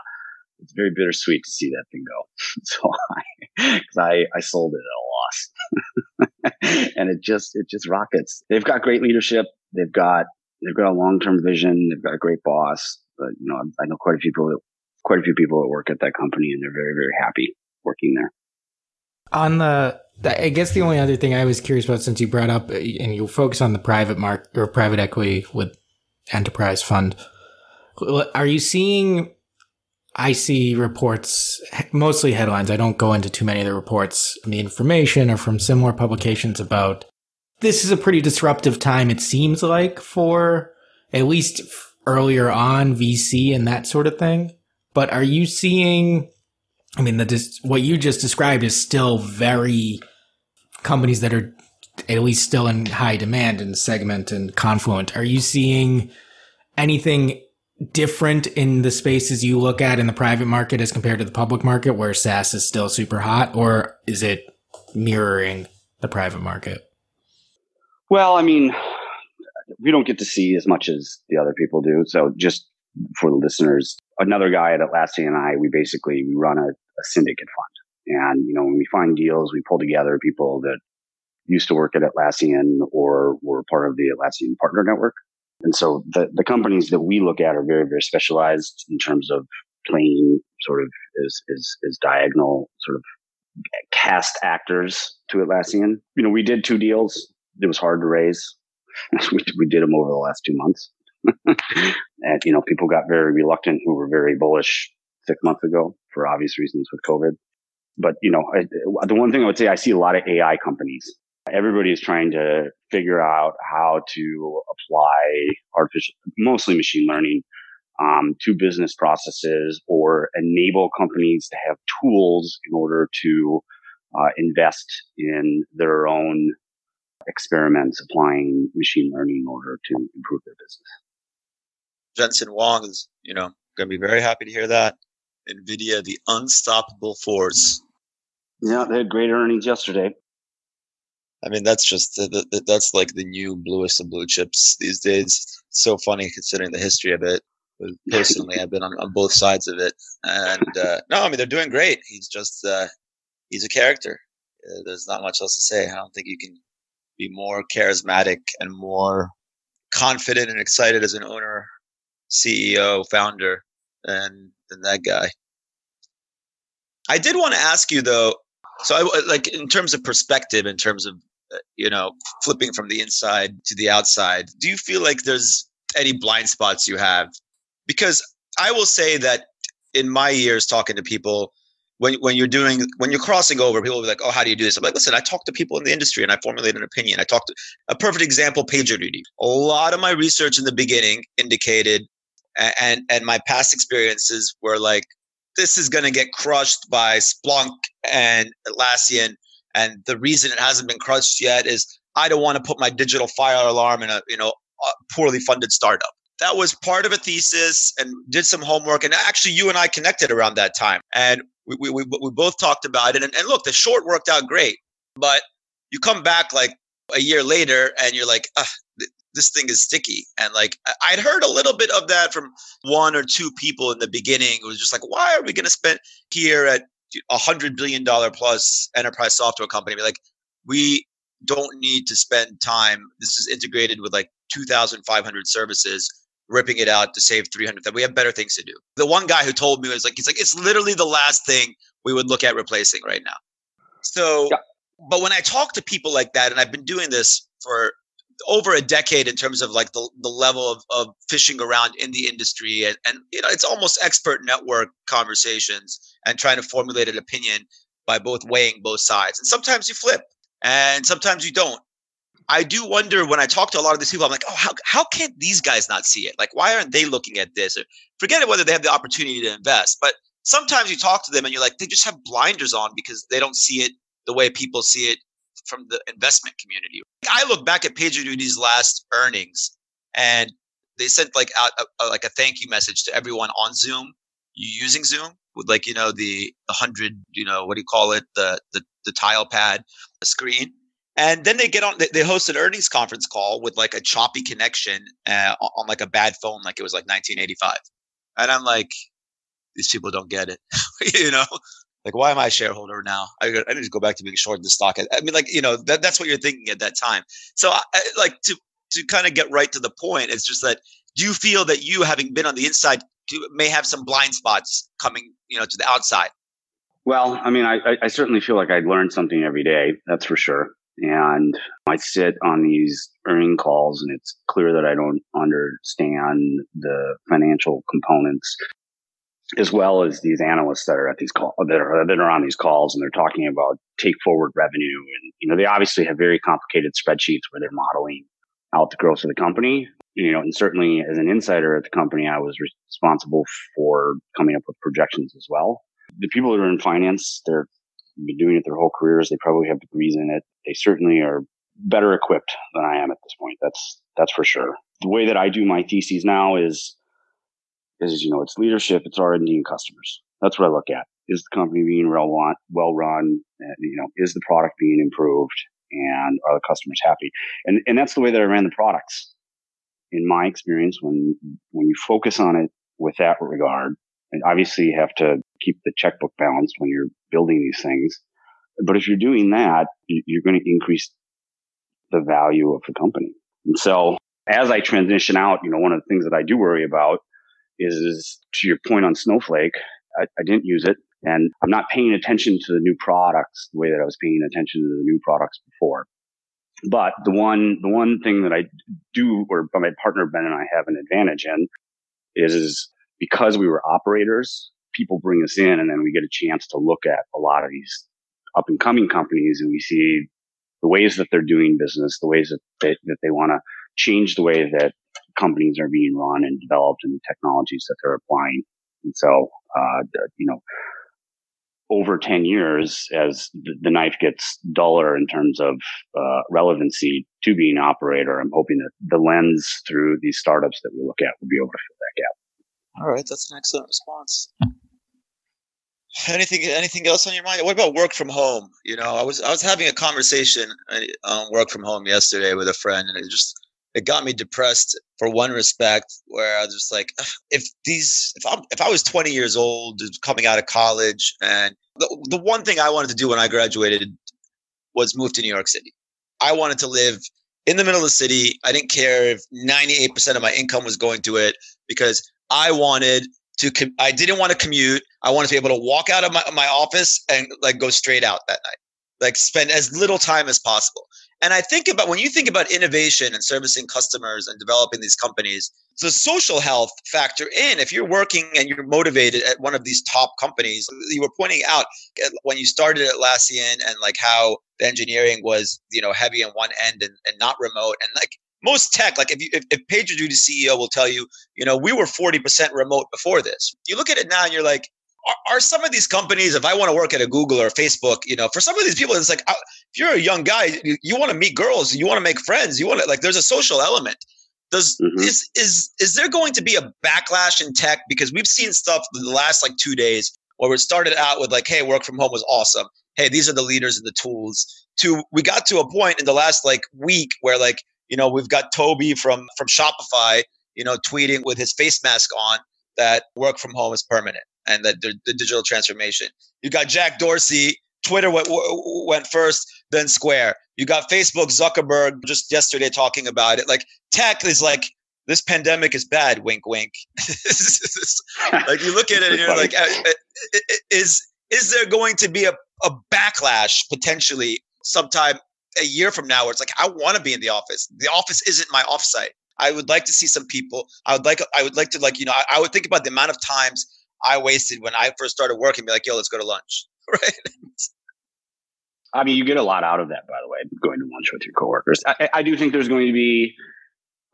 it's very bittersweet to see that thing go. So I, cause I, I sold it at a loss and it just, it just rockets. They've got great leadership. They've got, they've got a long-term vision. They've got a great boss, but you know, I know quite a few people that, quite a few people that work at that company and they're very, very happy working there. On the, I guess the only other thing I was curious about since you brought up and you focus on the private market or private equity with enterprise fund, are you seeing I see reports, mostly headlines. I don't go into too many of the reports. The information or from similar publications about this is a pretty disruptive time, it seems like, for at least earlier on VC and that sort of thing. But are you seeing, I mean, the, what you just described is still very companies that are at least still in high demand in segment and confluent. Are you seeing anything different in the spaces you look at in the private market as compared to the public market where SaaS is still super hot or is it mirroring the private market? Well, I mean, we don't get to see as much as the other people do. So just for the listeners, another guy at Atlassian and I, we basically, we run a, a syndicate fund. And, you know, when we find deals, we pull together people that used to work at Atlassian or were part of the Atlassian partner network. And so the, the companies that we look at are very, very specialized in terms of playing sort of as, as, as diagonal sort of cast actors to Atlassian. You know, we did two deals. It was hard to raise. we, we did them over the last two months. and, you know, people got very reluctant who were very bullish six months ago for obvious reasons with COVID. But, you know, I, the one thing I would say, I see a lot of AI companies. Everybody is trying to figure out how to apply artificial, mostly machine learning, um, to business processes or enable companies to have tools in order to uh, invest in their own experiments applying machine learning in order to improve their business. Jensen Huang is, you know, going to be very happy to hear that. NVIDIA, the unstoppable force. Yeah, they had great earnings yesterday. I mean, that's just that's like the new bluest of blue chips these days. It's so funny considering the history of it. Personally, I've been on, on both sides of it, and uh, no, I mean they're doing great. He's just uh, he's a character. Uh, there's not much else to say. I don't think you can be more charismatic and more confident and excited as an owner CEO, founder than than that guy. I did want to ask you though. So, I, like in terms of perspective, in terms of Uh, you know flipping from the inside to the outside, do you feel like there's any blind spots you have? Because I will say that in my years talking to people, when when you're doing when you're crossing over, people will be like, "Oh, how do you do this?" I'm like, "Listen, I talk to people in the industry and I formulate an opinion. I talked to a perfect example, PagerDuty. A lot of my research in the beginning indicated and and my past experiences were like this is going to get crushed by Splunk and Atlassian, and the reason it hasn't been crushed yet is I don't want to put my digital fire alarm in a you know a poorly funded startup. That was part of a thesis, and did some homework. And actually, you and I connected around that time, and we we we, we both talked about it. And, and look, the short worked out great, but you come back like a year later, and you're like, ah, this thing is sticky. And like I'd heard a little bit of that from one or two people in the beginning. It was just like, why are we going to spend here at a hundred billion dollar plus enterprise software company? Like we don't need to spend time. This is integrated with like 2,500 services ripping it out to save 300 that we have better things to do the one guy who told me was like he's like it's literally the last thing we would look at replacing right now so yeah. but when i talk to people like that and i've been doing this for over a decade in terms of like the, the level of, of fishing around in the industry and, and you know it's almost expert network conversations and trying to formulate an opinion by both weighing both sides and sometimes you flip and sometimes you don't. I do wonder when i talk to a lot of these people i'm like oh how, how can't these guys not see it? Like why aren't they looking at this? Or forget it whether they have the opportunity to invest but sometimes you talk to them and you're like they just have blinders on because they don't see it the way people see it from the investment community. I look back at PagerDuty's last earnings, and they sent like out a, a, like a thank you message to everyone on Zoom using Zoom with like you know the the hundred you know what do you call it the the, the tile pad screen. And then they get on. They, they host an earnings conference call with like a choppy connection uh, on, on like a bad phone, like it was like 1985. And I'm like, these people don't get it, you know. Like, why am I a shareholder now? I, I need to go back to being short in the stock. I, I mean, like, you know, that, that's what you're thinking at that time. So, I, like, to to kind of get right to the point, it's just that do you feel that you, having been on the inside, do, may have some blind spots coming, you know, to the outside? Well, I mean, I, I certainly feel like I learn something every day. That's for sure. And I sit on these earning calls and it's clear that I don't understand the financial components as well as these analysts that are at these calls that are, that are on these calls and they're talking about take forward revenue. And, you know, they obviously have very complicated spreadsheets where they're modeling out the growth of the company. You know, and certainly as an insider at the company, I was responsible for coming up with projections as well. The people that are in finance, they're been doing it their whole careers. They probably have degrees in it. They certainly are better equipped than I am at this point. That's, that's for sure. The way that I do my theses now is is you know it's leadership, it's R and D, and customers. That's what I look at. Is the company being well run? Well run? Eh, you know, is the product being improved? And are the customers happy? And and that's the way that I ran the products. In my experience, when when you focus on it with that regard, And obviously you have to keep the checkbook balanced when you're building these things. But if you're doing that, you're going to increase the value of the company. And so as I transition out, you know, one of the things that I do worry about is, is to your point on Snowflake, I, I didn't use it and I'm not paying attention to the new products the way that I was paying attention to the new products before. But the one, the one thing that I do, or my partner Ben and I have an advantage in is, is because we were operators, people bring us in and then we get a chance to look at a lot of these up and coming companies and we see the ways that they're doing business, the ways that they, that they want to change the way that companies are being run and developed and the technologies that they're applying. And so, uh, you know, over 10 years, as the knife gets duller in terms of uh, relevancy to being an operator, I'm hoping that the lens through these startups that we look at will be able to fill that gap. All right, that's an excellent response. Anything, anything else on your mind? What about work from home? You know, I was I was having a conversation uh, on work from home yesterday with a friend, and it just it got me depressed for one respect where I was just like, if these, if I if I was 20 years old, coming out of college, and the, the one thing I wanted to do when I graduated was move to New York City. I wanted to live in the middle of the city. I didn't care if 98% of my income was going to it because I wanted to, com- I didn't want to commute. I wanted to be able to walk out of my, my office and like go straight out that night, like spend as little time as possible. And I think about when you think about innovation and servicing customers and developing these companies, the social health factor in. If you're working and you're motivated at one of these top companies, you were pointing out when you started at Atlassian and like how the engineering was, you know, heavy on one end and, and not remote. And like most tech, like if you if, if PagerDuty CEO will tell you, you know, we were 40% remote before this. You look at it now and you're like, are, are some of these companies, if I want to work at a Google or Facebook, you know, for some of these people, it's like, uh, if you're a young guy, you, you want to meet girls, you want to make friends, you want to like, there's a social element. Does mm-hmm. is is is there going to be a backlash in tech because we've seen stuff the last like two days where it started out with like, hey, work from home was awesome. Hey, these are the leaders and the tools. To we got to a point in the last like week where like you know we've got Toby from from Shopify, you know, tweeting with his face mask on that work from home is permanent and that the, the digital transformation. You got Jack Dorsey, Twitter went, went first, then Square. You got Facebook, Zuckerberg just yesterday talking about it. Like tech is like, this pandemic is bad, wink, wink. like you look at it and you're like, uh, uh, is, is there going to be a, a backlash potentially sometime a year from now where it's like, I want to be in the office. The office isn't my offsite. I would like to see some people. I would like, I would like to like, you know, I, I would think about the amount of times I wasted when I first started working. Be like, yo, let's go to lunch, right? I mean, you get a lot out of that, by the way, going to lunch with your coworkers. I, I do think there's going to be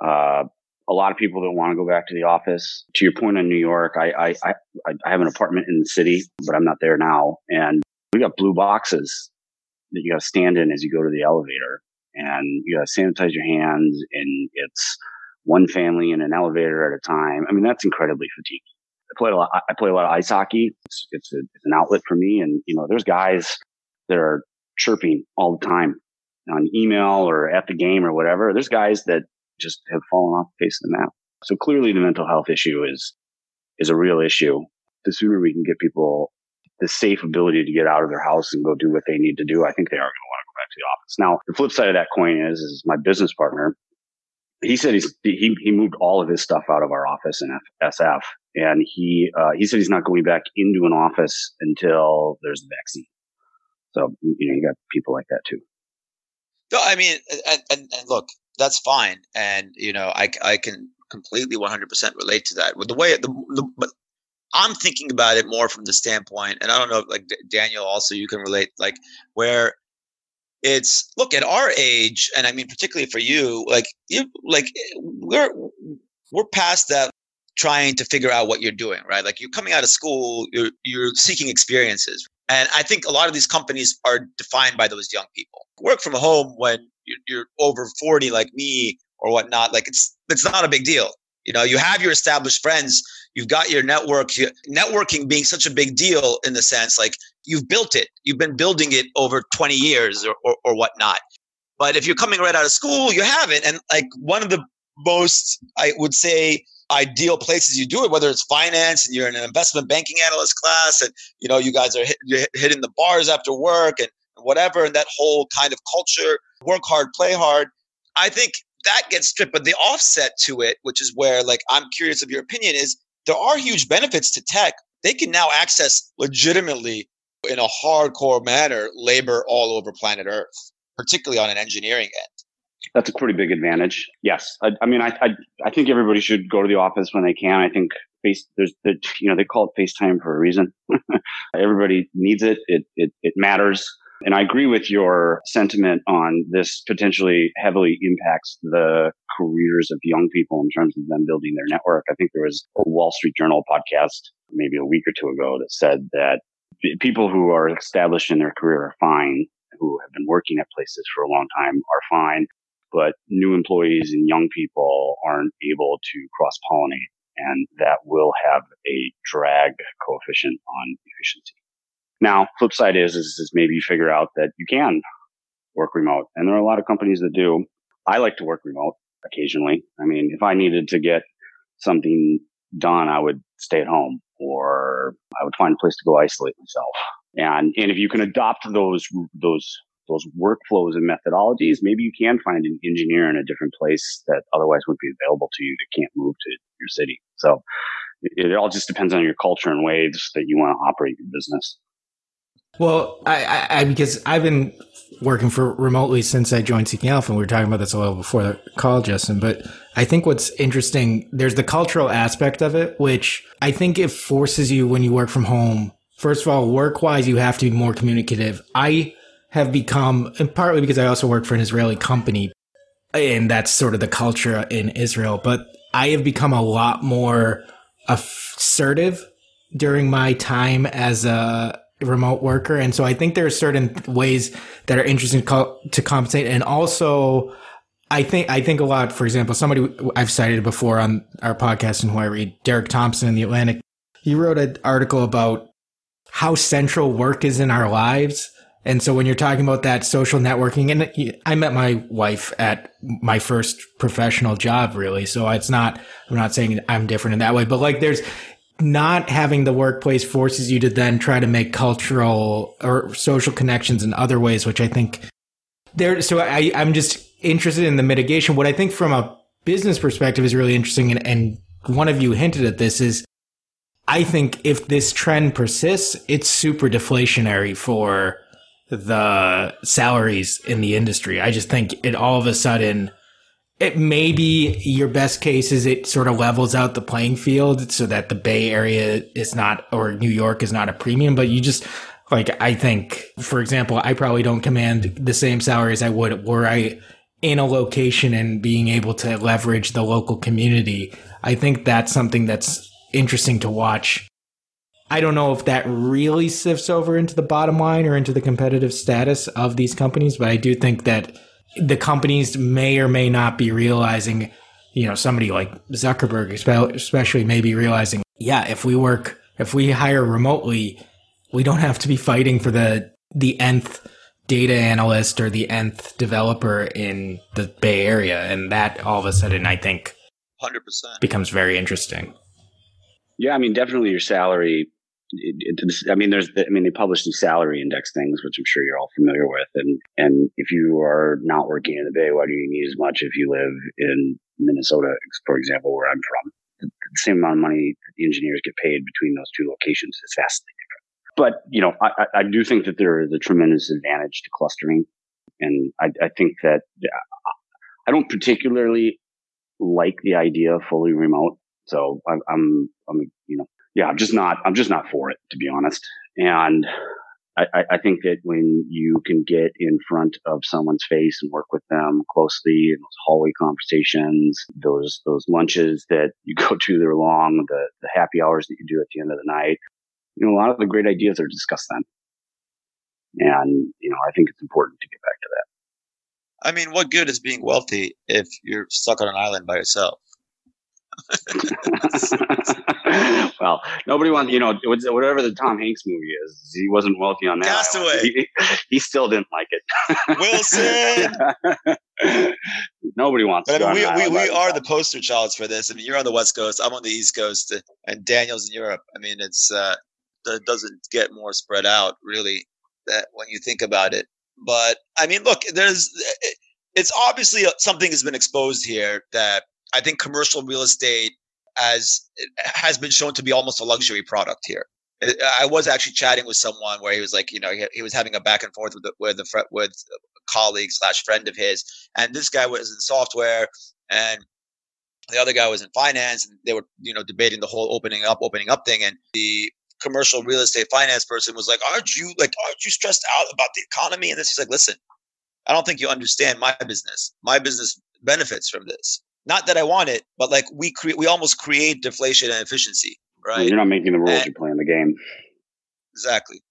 uh, a lot of people that want to go back to the office. To your point on New York, I, I, I, I have an apartment in the city, but I'm not there now. And we got blue boxes that you got to stand in as you go to the elevator and you got to sanitize your hands and it's one family in an elevator at a time. I mean, that's incredibly fatiguing. I play a lot. I play a lot of ice hockey. It's it's, a, it's an outlet for me, and you know, there's guys that are chirping all the time on email or at the game or whatever. There's guys that just have fallen off the face of the map. So clearly, the mental health issue is is a real issue. The sooner we can get people the safe ability to get out of their house and go do what they need to do, I think they are going to want to go back to the office. Now, the flip side of that coin is, is my business partner. He said he's, he he moved all of his stuff out of our office in SF and he uh, he said he's not going back into an office until there's a vaccine. So you know you got people like that too. No, I mean, and, and, and look, that's fine, and you know I I can completely 100% relate to that. With the way the, the but I'm thinking about it more from the standpoint, and I don't know, like Daniel, also you can relate, like where it's look at our age, and I mean particularly for you, like you like we're we're past that trying to figure out what you're doing, right? Like you're coming out of school, you're you're seeking experiences. And I think a lot of these companies are defined by those young people. Work from home when you're, you're over 40 like me or whatnot, like it's it's not a big deal. You know, you have your established friends, you've got your network, you, networking being such a big deal in the sense like you've built it, you've been building it over 20 years or, or, or whatnot. But if you're coming right out of school, you haven't. And like one of the most, I would say, ideal places you do it, whether it's finance and you're in an investment banking analyst class and, you know, you guys are hit, hitting the bars after work and whatever, and that whole kind of culture, work hard, play hard. I think that gets stripped. But the offset to it, which is where like I'm curious of your opinion, is there are huge benefits to tech. They can now access legitimately in a hardcore manner labor all over planet Earth, particularly on an engineering end. That's a pretty big advantage. Yes, I, I mean, I, I, I think everybody should go to the office when they can. I think face there's the you know they call it FaceTime for a reason. everybody needs it. It it it matters. And I agree with your sentiment on this potentially heavily impacts the careers of young people in terms of them building their network. I think there was a Wall Street Journal podcast maybe a week or two ago that said that people who are established in their career are fine, who have been working at places for a long time are fine, but new employees and young people aren't able to cross pollinate and that will have a drag coefficient on efficiency. Now, flip side is, is, is maybe you figure out that you can work remote. And there are a lot of companies that do. I like to work remote occasionally. I mean, if I needed to get something done, I would stay at home or I would find a place to go isolate myself. And, and if you can adopt those, those, those workflows and methodologies, maybe you can find an engineer in a different place that otherwise wouldn't be available to you that can't move to your city. So it, it all just depends on your culture and ways that you want to operate your business. Well, I, I, I, because I've been working for remotely since I joined Seeking Alpha, and we were talking about this a little before the call, Justen. But I think what's interesting, there's the cultural aspect of it, which I think it forces you when you work from home. First of all, work wise, you have to be more communicative. I have become, and partly because I also work for an Israeli company, and that's sort of the culture in Israel. But I have become a lot more assertive during my time as a remote worker. And so I think there are certain ways that are interesting to compensate. And also, I think, I think a lot, for example, somebody I've cited before on our podcast and who I read, Derek Thompson in the Atlantic, he wrote an article about how central work is in our lives. And so when you're talking about that social networking, and I met my wife at my first professional job, really. So it's not, I'm not saying I'm different in that way, but like there's, not having the workplace forces you to then try to make cultural or social connections in other ways, which I think there. So I, I'm just interested in the mitigation. What I think from a business perspective is really interesting, and, and one of you hinted at this is I think if this trend persists, it's super deflationary for the salaries in the industry. I just think it all of a sudden it may be your best case is it sort of levels out the playing field so that the Bay Area is not or New York is not a premium, but you just like I think, for example, I probably don't command the same salary as I would were I in a location and being able to leverage the local community. I think that's something that's interesting to watch. I don't know if that really sifts over into the bottom line or into the competitive status of these companies, but I do think that the companies may or may not be realizing, you know, somebody like Zuckerberg, especially, may be realizing, yeah, if we work, if we hire remotely, we don't have to be fighting for the the nth data analyst or the nth developer in the Bay Area, and that all of a sudden, I think, hundred percent becomes very interesting. Yeah, I mean, definitely your salary it, it, I mean, there's, I mean, they publish these salary index things, which I'm sure you're all familiar with. And, and if you are not working in the Bay, why do you need as much if you live in Minnesota, for example, where I'm from? The, the same amount of money the engineers get paid between those two locations is vastly different. But, you know, I, I do think that there is a tremendous advantage to clustering. And I, I think that I don't particularly like the idea of fully remote. So I'm, I'm, I'm, you know, yeah, I'm just not, I'm just not for it, to be honest. And I, I, think that when you can get in front of someone's face and work with them closely in those hallway conversations, those, those lunches that you go to that are long, the, the happy hours that you do at the end of the night, you know, a lot of the great ideas are discussed then. And, you know, I think it's important to get back to that. I mean, what good is being wealthy if you're stuck on an island by yourself? well, nobody wants, you know, whatever the Tom Hanks movie is, he wasn't wealthy on that. Castaway. He, he, still didn't like it. Wilson. Nobody wants. But I mean, we, we, we are the poster childs for this. I mean, you're on the West Coast. I'm on the East Coast, and Daniel's in Europe. I mean, it's uh, it doesn't get more spread out really that when you think about it. But I mean, look, there's it's obviously something has been exposed here that I think commercial real estate as has been shown to be almost a luxury product here. I was actually chatting with someone where he was like, you know, he, he was having a back and forth with the, with with a colleague slash friend of his, and this guy was in software, and the other guy was in finance, and they were, you know, debating the whole opening up, opening up thing, and the commercial real estate finance person was like, "Aren't you like, aren't you stressed out about the economy?" And this, he's like, "Listen, I don't think you understand my business. My business benefits from this. Not that I want it, but like we create, we almost create deflation and efficiency, right? You're not making the rules; and, you're playing the game. Exactly.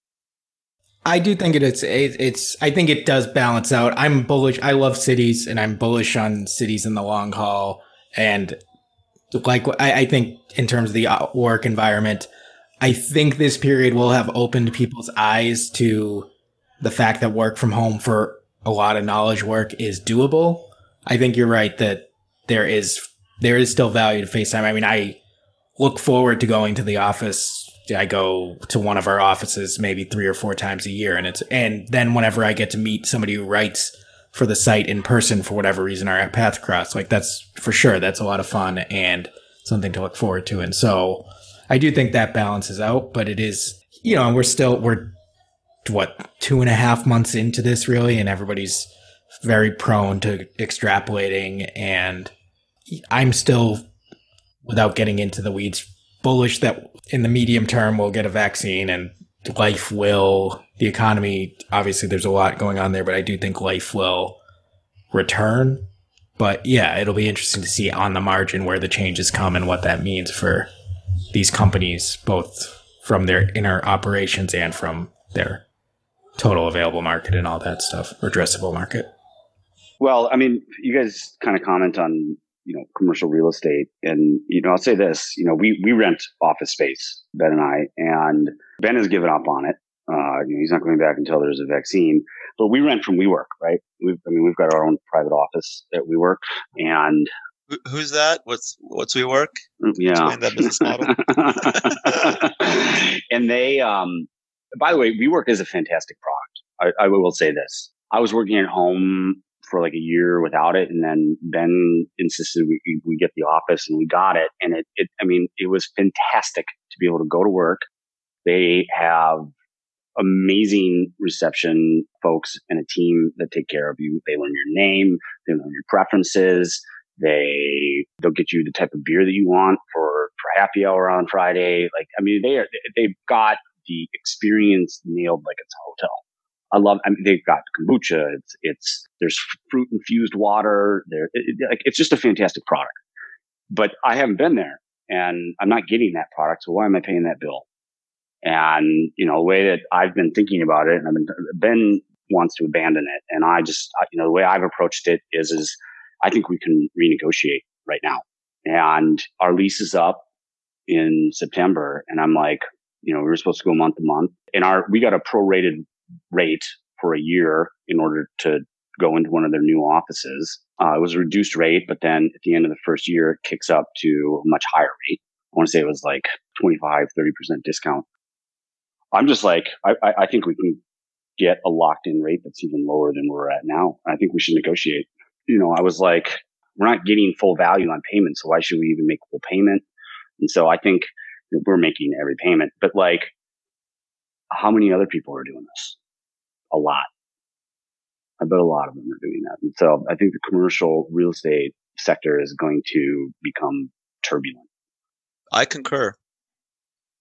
I do think it is. It's. I think it does balance out. I'm bullish. I love cities, and I'm bullish on cities in the long haul. And like, I, I think in terms of the uh, work environment, I think this period will have opened people's eyes to the fact that work from home for a lot of knowledge work is doable. I think you're right that there is there is still value to FaceTime. I mean, I look forward to going to the office. I go to one of our offices maybe three or four times a year, and it's and then whenever I get to meet somebody who writes for the site in person for whatever reason our paths cross, like that's for sure that's a lot of fun and something to look forward to. And so I do think that balances out, but it is you know we're still we're what two and a half months into this really, and everybody's very prone to extrapolating. And I'm still, without getting into the weeds, bullish that in the medium term we'll get a vaccine and life will. The economy, obviously, there's a lot going on there, but I do think life will return. But yeah, it'll be interesting to see on the margin where the changes come and what that means for these companies, both from their inner operations and from their total available market and all that stuff, addressable market? Well, I mean, you guys kind of comment on you know commercial real estate, and you know, I'll say this: you know, we we rent office space, Ben and I, and Ben has given up on it. Uh, you know, he's not going back until there's a vaccine. But we rent from WeWork, right? We've, I mean, we've got our own private office at WeWork, and who's that? What's what's WeWork? Mm, yeah, Explain that business model. and they, um, by the way, WeWork is a fantastic product. I, I will say this. I was working at home for like a year without it. And then Ben insisted we, we get the office and we got it. And it, it, I mean, it was fantastic to be able to go to work. They have amazing reception folks and a team that take care of you. They learn your name. They learn your preferences. They, they'll get you the type of beer that you want for, for happy hour on Friday. Like, I mean, they are, they've got the experience nailed like it's a hotel. I love. I mean, they've got kombucha. It's it's there's fruit infused water. There, it, it, like it's just a fantastic product. But I haven't been there, and I'm not getting that product. So why am I paying that bill? And you know, the way that I've been thinking about it, and I've been Ben wants to abandon it, and I just you know the way I've approached it is is I think we can renegotiate right now, and our lease is up in September, and I'm like, you know, we were supposed to go month to month and our, we got a prorated rate for a year in order to go into one of their new offices. Uh, it was a reduced rate, but then at the end of the first year, it kicks up to a much higher rate. I want to say it was like 25, 30% discount. I'm just like, I, I think we can get a locked in rate that's even lower than we're at now. I think we should negotiate. You know, I was like, we're not getting full value on payment. So why should we even make full payment? And so I think we're making every payment, but like how many other people are doing this? A lot. I bet a lot of them are doing that. And so I think the commercial real estate sector is going to become turbulent. I concur.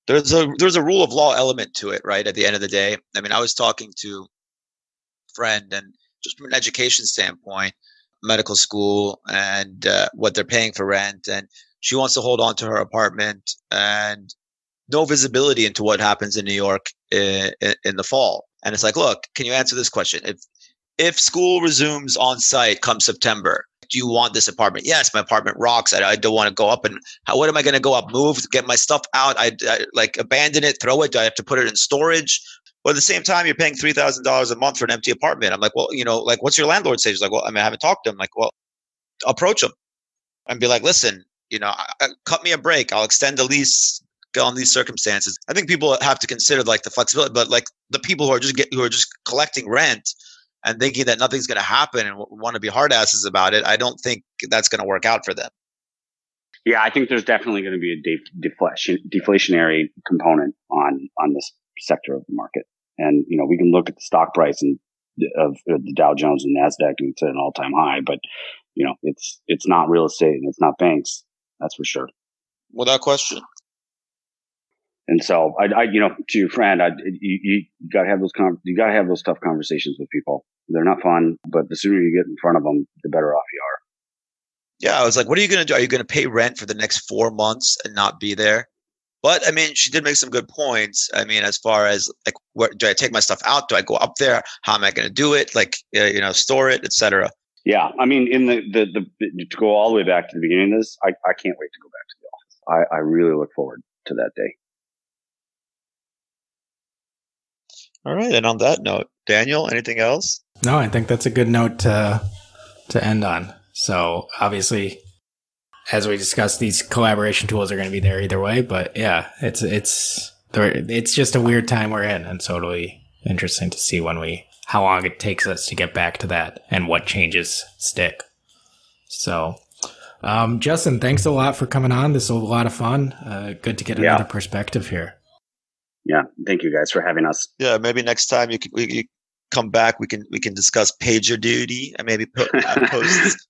There's a there's a rule of law element to it, right? At the end of the day, I mean, I was talking to a friend, and just from an education standpoint, medical school and uh, what they're paying for rent, and she wants to hold on to her apartment and no visibility into what happens in New York in, in, the fall. And it's like, look, can you answer this question? If if school resumes on site come September, do you want this apartment? Yes, my apartment rocks. I, I don't want to go up and how, what am I going to go up, move, get my stuff out? I, I, like abandon it, throw it. Do I have to put it in storage? But at the same time, you're paying three thousand dollars a month for an empty apartment. I'm like, well, you know, like what's your landlord say? He's like, well, I mean, I haven't talked to him. like, well, approach him and be like, listen, you know, cut me a break. I'll extend the lease on these circumstances. I think people have to consider like the flexibility, but like the people who are just get, who are just collecting rent and thinking that nothing's going to happen and want to be hard asses about it, I don't think that's going to work out for them. Yeah, I think there's definitely going to be a deflation, deflationary component on on this sector of the market. And you know, we can look at the stock price and of, of the Dow Jones and Nasdaq, and it's at an all time high. But you know, it's it's not real estate and it's not banks. That's for sure. Without question. And so, I, I you know, to your friend, I, you, you got to have those con- you got to have those tough conversations with people. They're not fun, but the sooner you get in front of them, the better off you are. Yeah, I was like, what are you going to do? Are you going to pay rent for the next four months and not be there? But I mean, she did make some good points. I mean, as far as like, where do I take my stuff out? Do I go up there? How am I going to do it? Like, uh, you know, store it, etc. Yeah, I mean, in the, the the to go all the way back to the beginning of this, I I can't wait to go back to the office. I I really look forward to that day. All right, and on that note, Daniel, anything else? No, I think that's a good note to to end on. So obviously, as we discussed, these collaboration tools are going to be there either way. But yeah, it's it's it's just a weird time we're in, and so it'll be interesting to see when we how long it takes us to get back to that and what changes stick. So, um, Justen, thanks a lot for coming on. This was a lot of fun. Uh, good to get yeah. another perspective here. Yeah, thank you guys for having us. Yeah, maybe next time you can we, you come back, we can we can discuss PagerDuty and maybe put, uh, post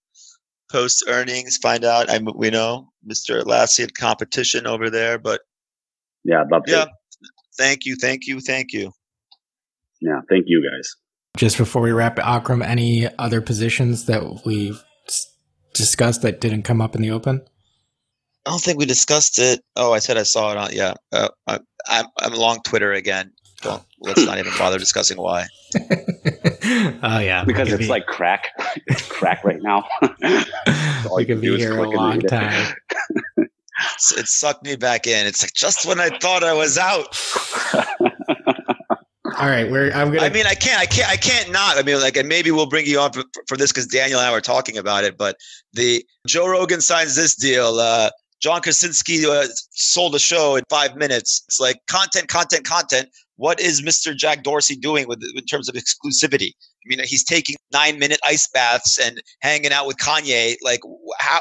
post earnings, find out. I we know Mr. Atlassian competition over there, but yeah, I'd love to. Yeah, thank you, thank you, thank you. Yeah, thank you guys. Just before we wrap, Akram, any other positions that we've discussed that didn't come up in the open? I don't think we discussed it. Oh, I said I saw it on. Yeah, uh, I, I'm I'm along Twitter again. Don't let's not even bother discussing why. oh yeah, because it's be... like crack. It's crack right now. we could be here for a long time. it sucked me back in. It's like just when I thought I was out. All right, we're. I'm gonna. I mean, I can't. I can't. I can't not. I mean, like, and maybe we'll bring you on for, for this because Daniel and I were talking about it. But the Joe Rogan signs this deal. Uh, John Krasinski uh, sold a show in five minutes. It's like content, content, content what is Mr. Jack Dorsey doing with in terms of exclusivity? I mean, he's taking nine minute ice baths and hanging out with Kanye. Like, how?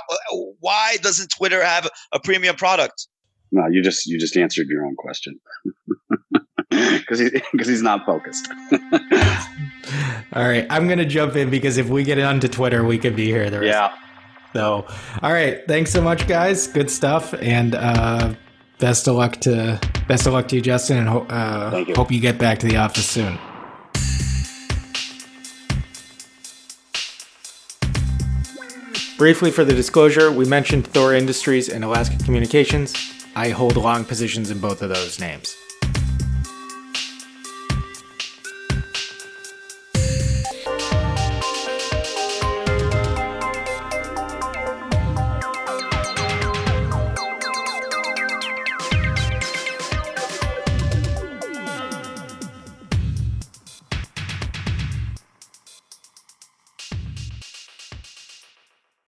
Why doesn't Twitter have a premium product? No, you just you just answered your own question because he, because he's not focused. all right, I'm gonna jump in because if we get onto Twitter, we could be here. The rest. Yeah. So, all right, thanks so much, guys. Good stuff, and uh, best of luck to best of luck to you, Justen, and ho- uh, you. hope you get back to the office soon. Briefly for the disclosure, we mentioned Thor Industries and Alaska Communications. I hold long positions in both of those names.